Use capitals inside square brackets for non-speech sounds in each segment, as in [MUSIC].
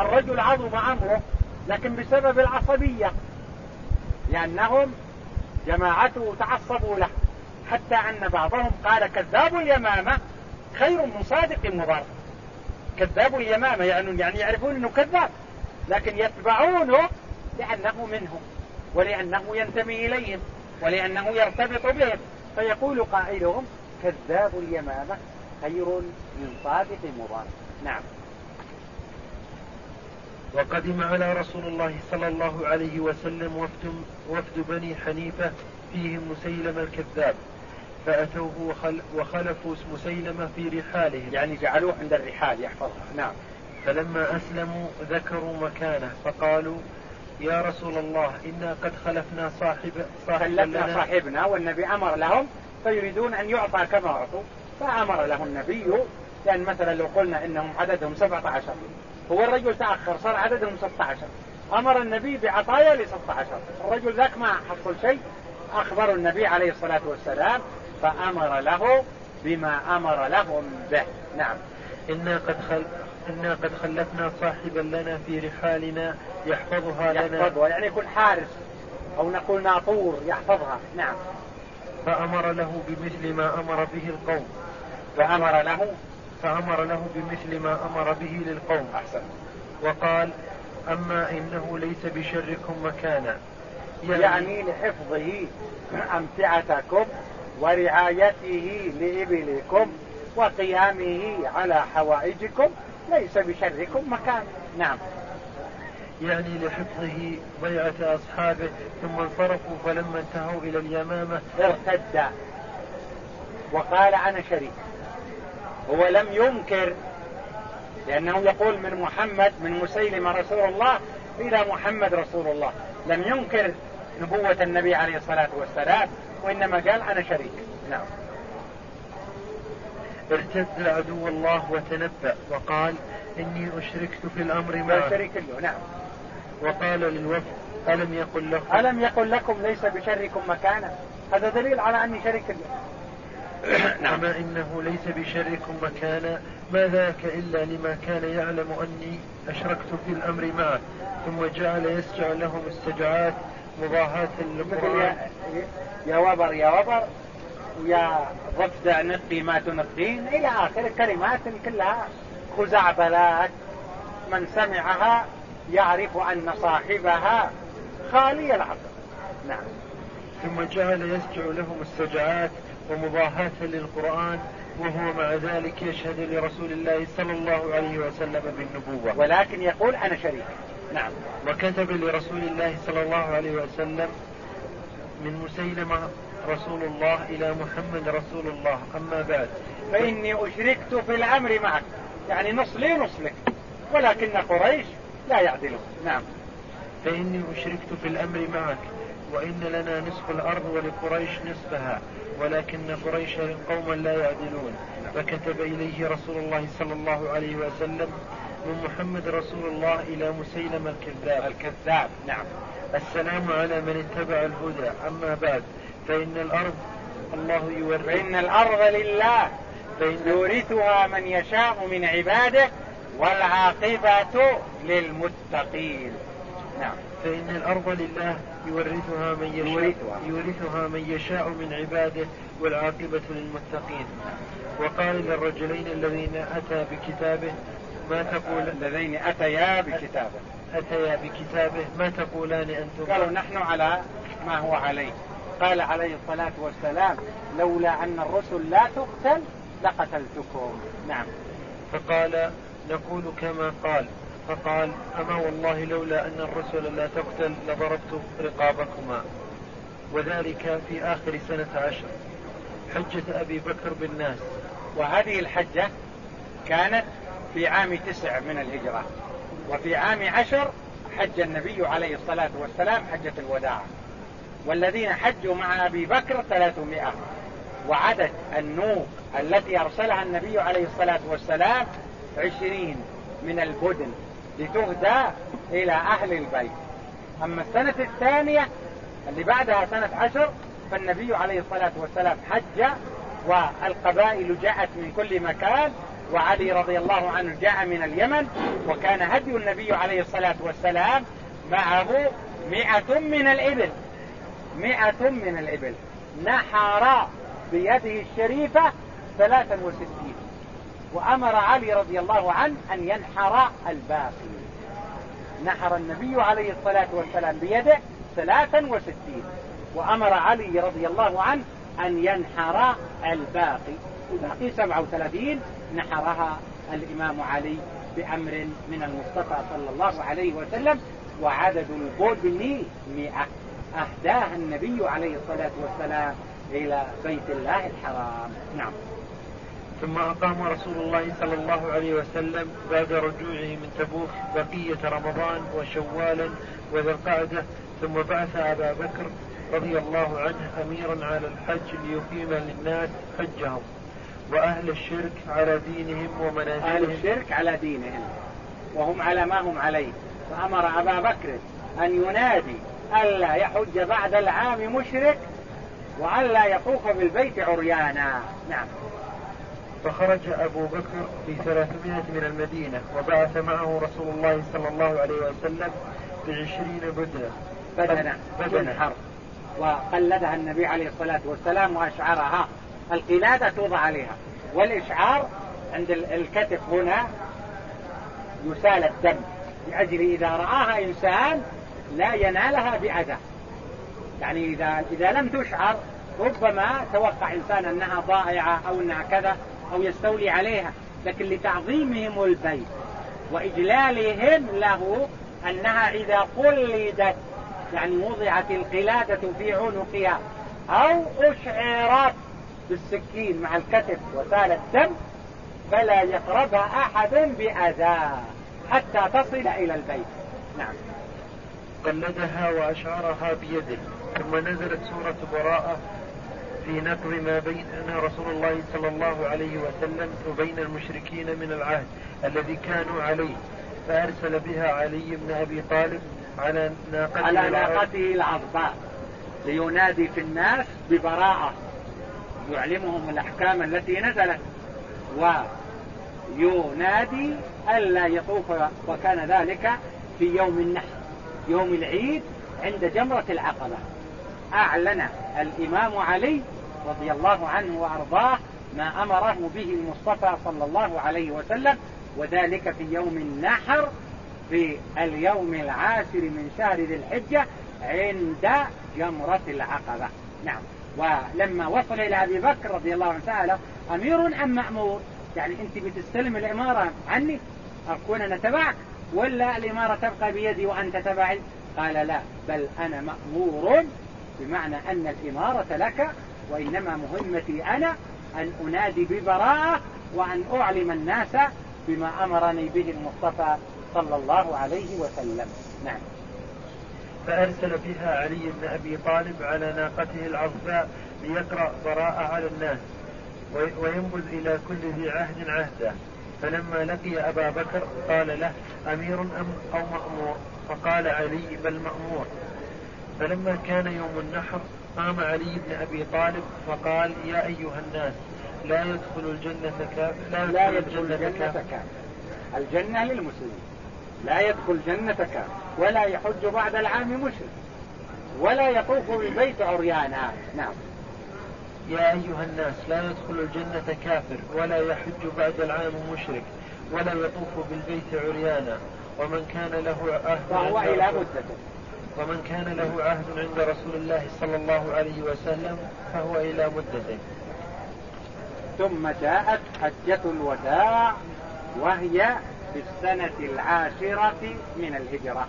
الرجل عظم أمره لكن بسبب العصبية لأنهم جماعته تعصبوا له حتى أن بعضهم قال كذاب اليمامة خير من صادق مضر كذاب اليمامة يعني, يعني يعرفون أنه كذاب لكن يتبعونه لأنه منهم ولأنه ينتمي إليهم ولأنه يرتبط بهم. فيقول قائلهم كذاب اليمامة خير من صادق مضر نعم. وقدم على رسول الله صلى الله عليه وسلم وفد, وفد بني حنيفة فيهم مسيلم الكذاب فأتوه وخل وخلفوا مسيلمة في رحالهم. يعني جعلوه عند الرحال يحفظها. نعم. فلما أسلموا ذكروا مكانه فقالوا يا رسول الله إنا قد خلفنا صاحب خلفنا صاحبنا والنبي أمر لهم فيريدون أن يعطى كما أعطوا فأمر له النبي. لأن مثلا لو قلنا إنهم عددهم 17 هو الرجل تأخر صار عددهم 16 أمر النبي بعطايا ل 16 الرجل ذاك ما حصل شيء. أخبر النبي عليه الصلاة والسلام فأمر له بما أمر لهم به. نعم. إنا قد خل إنا قد خلفنا صاحبا لنا في رحالنا يحفظها لنا. يحفظها يعني يكون حارس أو نقول ناطور يحفظها. نعم. فأمر له بمثل ما أمر به القوم. فأمر له فأمر له بمثل ما أمر به للقوم. أحسن وقال أما إنه ليس بشركم مكانا. يعني, يعني لحفظه أمتعتكم ورعايته لإبلكم وقيامه على حوائجكم ليس بشركم مكان. نعم. يعني لحفظه ضيعة أصحابه ثم انصرفوا فلما انتهوا إلى اليمامة ارتد. وقال أنا شريك. هو لم ينكر لأنه يقول من محمد من مسيلمة رسول الله إلى محمد رسول الله. لم ينكر نبوة النبي عليه الصلاة والسلام وإنما قال أنا شريك. نعم. ارتد عدو الله وتنبأ وقال إني أشركت في الأمر ما شريك له نعم. وقال للوفد ألم يقل لكم؟ ألم يقل لكم ليس بشركم مكانا؟ هذا دليل على أني شريك له. [COUGHS] نعم. إنه ليس بشركم مكانا ما ذاك إلا لما كان يعلم أني أشركت في الأمر معه ثم جعل يسجع لهم السجعات مضاهاة للقرآن يا, يا وبر يا وبر ويا ضفدع نقي ما تنقين إلى آخر كلمات كلها خزعبلات من سمعها يعرف أن صاحبها خالي العقل. نعم. ثم جعل يسجع لهم السجعات ومضاهاة للقرآن وهو مع ذلك يشهد لرسول الله صلى الله عليه وسلم بالنبوة. ولكن يقول أنا شريك. نعم. وكتب لرسول الله صلى الله عليه وسلم من مسيلمة رسول الله إلى محمد رسول الله. أما بعد. فإني أشركت في الأمر معك. يعني نص لي نص لك. ولكن قريش لا يعدلون. نعم. فإني أشركت في الأمر معك. وإن لنا نصف الأرض ولقريش نصفها ولكن قريش قوما لا يعدلون. فكتب إليه رسول الله صلى الله عليه وسلم من محمد رسول الله إلى مسيلم الكذاب. الكذاب نعم. السلام على من اتبع الهدى. أما بعد فإن الأرض الله يورث فإن الأرض لله فإن يورثها من يشاء من عباده والعاقبة للمتقين. نعم. فإن الأرض لله يورثها من يشاء يورثها, يورثها من يشاء من عباده والعاقبة للمتقين. وقال للرجلين الذين أتى بكتابه ما تقول الذين أتيا بكتابه. أتيا بكتابه ما تقولان أنتم؟ قالوا نحن على ما هو عليه. قال عليه الصلاة والسلام لولا أن الرسل لا تقتل لقتلتكم. نعم. فقال نقول كما قال. فقال أما والله لولا أن الرسل لا تقتل لضربت رقابكما. وذلك في آخر سنة عشر. حجة أبي بكر بالناس. وهذه الحجة كانت في عام تسع من الهجرة. وفي عام عشر حج النبي عليه الصلاة والسلام حجة الوداع. والذين حجوا مع أبي بكر ثلاثمائة. وعدد النوق التي أرسلها النبي عليه الصلاة والسلام عشرين من البدن. لتهدى إلى أهل البيت. أما السنة الثانية اللي بعدها سنة عشر فالنبي عليه الصلاة والسلام حج والقبائل جاءت من كل مكان وعلي رضي الله عنه جاء من اليمن وكان هدي النبي عليه الصلاة والسلام معه مئة من الإبل. مئة من الإبل. نحر بيده الشريفة ثلاثا وستين. وأمر علي رضي الله عنه أن ينحر الباقي. نحر النبي عليه الصلاة والسلام بيده ثلاثا وستين. وأمر علي رضي الله عنه أن ينحر الباقي. الباقي سبعة وثلاثين. نحرها الإمام علي بأمر من المصطفى صلى الله عليه وسلم. وعدد البدن مئة. أهداها النبي عليه الصلاة والسلام إلى بيت الله الحرام. نعم. ثم أقام رسول الله صلى الله عليه وسلم بعد رجوعه من تبوك بقية رمضان وشوالا وذا القعدة ثم بعث أبا بكر رضي الله عنه أميرا على الحج ليقيم للناس حجهم وأهل الشرك على دينهم ومنازلهم. أهل الشرك على دينهم وهم على ما هم عليه. فأمر أبا بكر أن ينادي ألا يحج بعد العام مشرك وألا يطوف بالبيت عريانا. نعم. فخرج أبو بكر في ثلاثمائة من المدينة وبعث معه رسول الله صلى الله عليه وسلم بعشرين بدنة. بدنة بدنة. وقلدها النبي عليه الصلاة والسلام وأشعرها. القلادة توضع عليها. والإشعار عند الكتف هنا يسال الدم. لأجل إذا رآها إنسان لا ينالها بأذى. يعني إذا إذا لم تشعر ربما توقع إنسان أنها ضائعة أو أنها كذا أو يستولي عليها لكن لتعظيمهم البيت وإجلالهم له أنها إذا قلدت يعني وضعت القلادة في عنقها أو أشعرت بالسكين مع الكتف وسال الدم فلا يقربها أحد بأذى حتى تصل إلى البيت. نعم. قلدها وأشعرها بيده ثم نزلت سورة براءة في نقض ما بين رسول الله صلى الله عليه وسلم وبين المشركين من العهد الذي كانوا عليه. فأرسل بها علي بن أبي طالب على ناقته على ناقته العظباء لينادي في الناس ببراءة يعلمهم الأحكام التي نزلت وينادي ألا يطوف وكان ذلك في يوم النحر يوم العيد عند جمرة العقبة. أعلن الإمام علي رضي الله عنه وأرضاه ما أمره به المصطفى صلى الله عليه وسلم وذلك في يوم النحر في اليوم العاشر من شهر ذي الحجة عند جمرة العقبة. نعم. ولما وصل إلى أبي بكر رضي الله عنه سأله أمير أم مأمور؟ يعني أنت بتستلم الإمارة عني؟ أكون أنا تبعك؟ ولا الإمارة تبقى بيدي وأنت تبعي؟ قال لا بل أنا مأمور بمعنى أن الإمارة لك وإنما مهمتي أنا أن أنادي ببراءة وأن أعلم الناس بما أمرني به المصطفى صلى الله عليه وسلم. نعم. فأرسل بها علي بن أبي طالب على ناقته العظباء ليقرأ براءة على الناس وينبذ إلى كل ذي عهد عهدا فلما لقي أبا بكر قال له أمير أم أو مأمور؟ فقال علي بل مأمور. فلما كان يوم النحر قام علي بن أبي طالب فقال يا أيها الناس لا يدخل الجنة كافر لا, لا يدخل الجنة كافر الجنة للمسلمين. لا يدخل جنة كافر ولا يحج بعد العام مشرك ولا يطوف بالبيت عريانا. نعم. يا أيها الناس لا يدخل الجنة كافر ولا يحج بعد العام مشرك ولا يطوف بالبيت عريانا ومن كان له عهد فهو إلى مدته ومن كان له عهد عند رسول الله صلى الله عليه وسلم فهو إلى مدته. ثم جاءت حجة الوداع وهي في السنة العاشرة من الهجرة.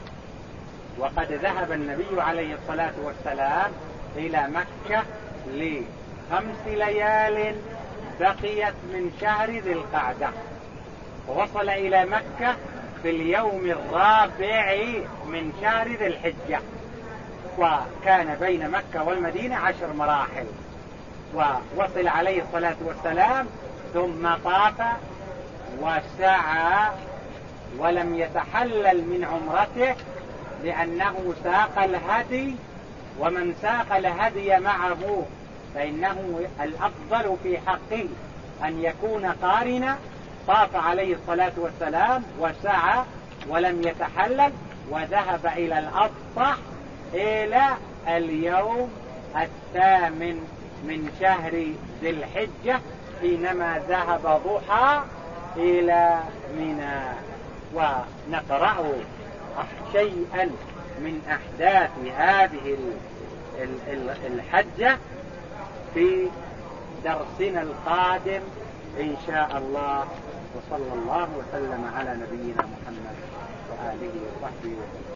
وقد ذهب النبي عليه الصلاة والسلام إلى مكة لخمس ليال بقيت من شهر ذي القعدة. ووصل إلى مكة في اليوم الرابع من شهر ذي الحجة. وكان بين مكة والمدينة عشر مراحل. ووصل عليه الصلاة والسلام ثم طاف وسعى ولم يتحلل من عمرته لأنه ساق الهدي. ومن ساق الهدي معه فإنه الأفضل في حقه أن يكون قارنا طاف عليه الصلاة والسلام وسعى ولم يتحلل وذهب إلى الأبطح إلى اليوم الثامن من شهر ذي الحجة حينما ذهب ضحى إلى منى. ونقرأ شيئا من أحداث هذه الحجة في درسنا القادم إن شاء الله. وصلى الله وسلم على نبينا محمد وآله وصحبه وسلم.